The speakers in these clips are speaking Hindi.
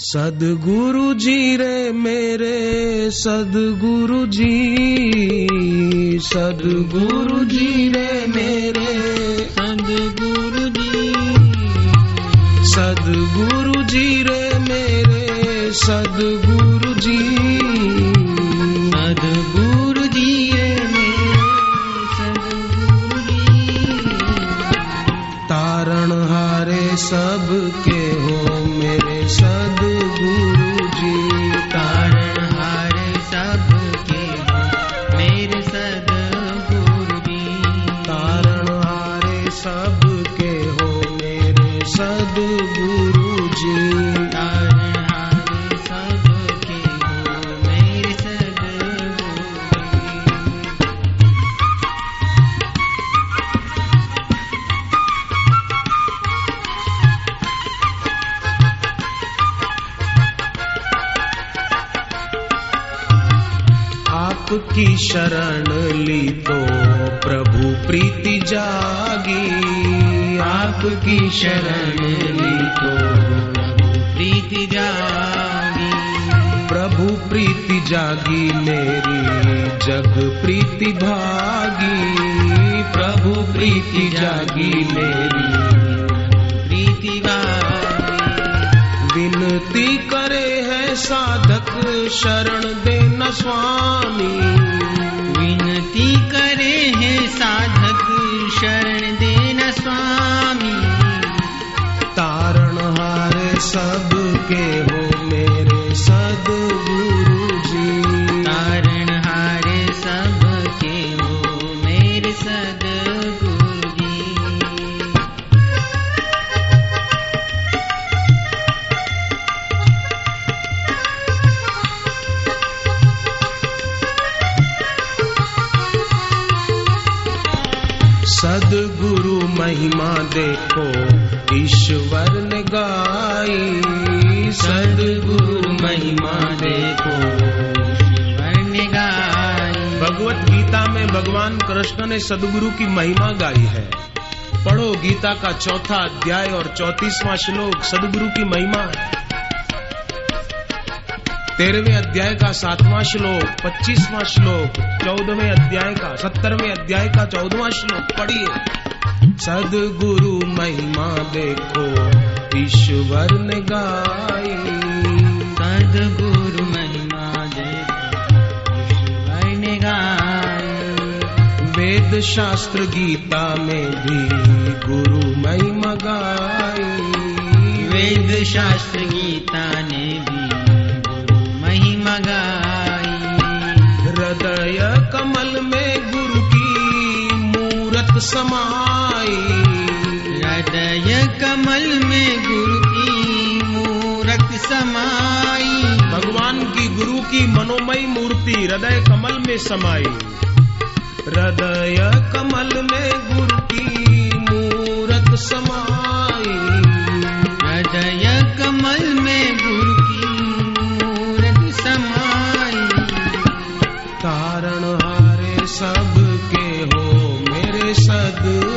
सदगुरु जी रे मेरे सदगुरु जी सदगुरु जी रे मेरे। सदगुरु जी। सदगुरु जी रे मेरे सदगुरु जी। सदगुरु जी रे मेरे सदगुरु जी। तारण हारे सबके हो मेरे सदगुरु आपकी शरण ली तो प्रभु प्रीति जागी। आपकी शरण ली तो प्रीति जागी। प्रभु प्रीति जागी, मेरी जग प्रीति भागी। प्रभु प्रीति जागी, मेरी प्रीति विनती करे है साधक, शरण देना स्वामी। सबके हो मेरे सदगुरु जी। तारण हारे सबके हो मेरे सदगुरु जी। सदगुरु महिमा देखो ईश्वर ने गाई सदगुरु महिमा देखो। भगवत गीता में भगवान कृष्ण ने सदगुरु की महिमा गाई है। पढ़ो गीता का चौथा अध्याय और चौतीसवां श्लोक, सदगुरु की महिमा। है तेरहवें अध्याय का सातवां श्लोक, पच्चीसवां श्लोक, चौदहवें अध्याय का, सत्तरवें अध्याय का चौदहवां श्लोक पढ़िए। सदगुरु महिमा देखो। ईश्वर ने गाई। सदगुरु महिमा देखो वर्ण गाई। वेद शास्त्र गीता में भी गुरु महिमा गाई। वेद शास्त्र गीता ने मनोमयी मूर्ति हृदय कमल में समाई। हृदय कमल में गुरु की मूरत समाई। हृदय कमल में गुरु की मूरत समाई। कारण हारे सबके हो मेरे सदगुरु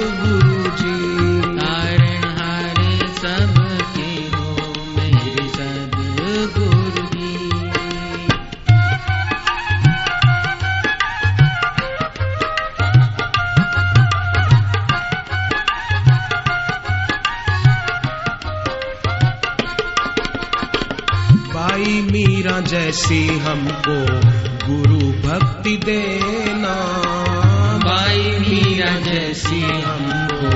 बाई मीरा जैसी हमको गुरु भक्ति देना। भाई मीरा जैसी हमको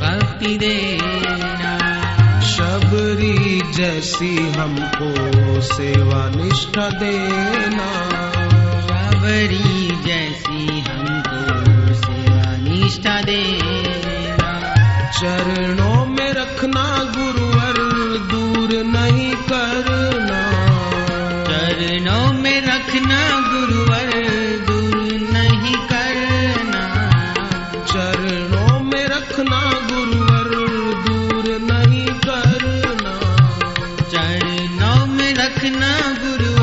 भक्ति देना। शबरी जैसी हमको सेवा निष्ठा देना। शबरी जैसी हमको सेवा निष्ठा देना। चरणों में रखना गुरुवर रखना गुरु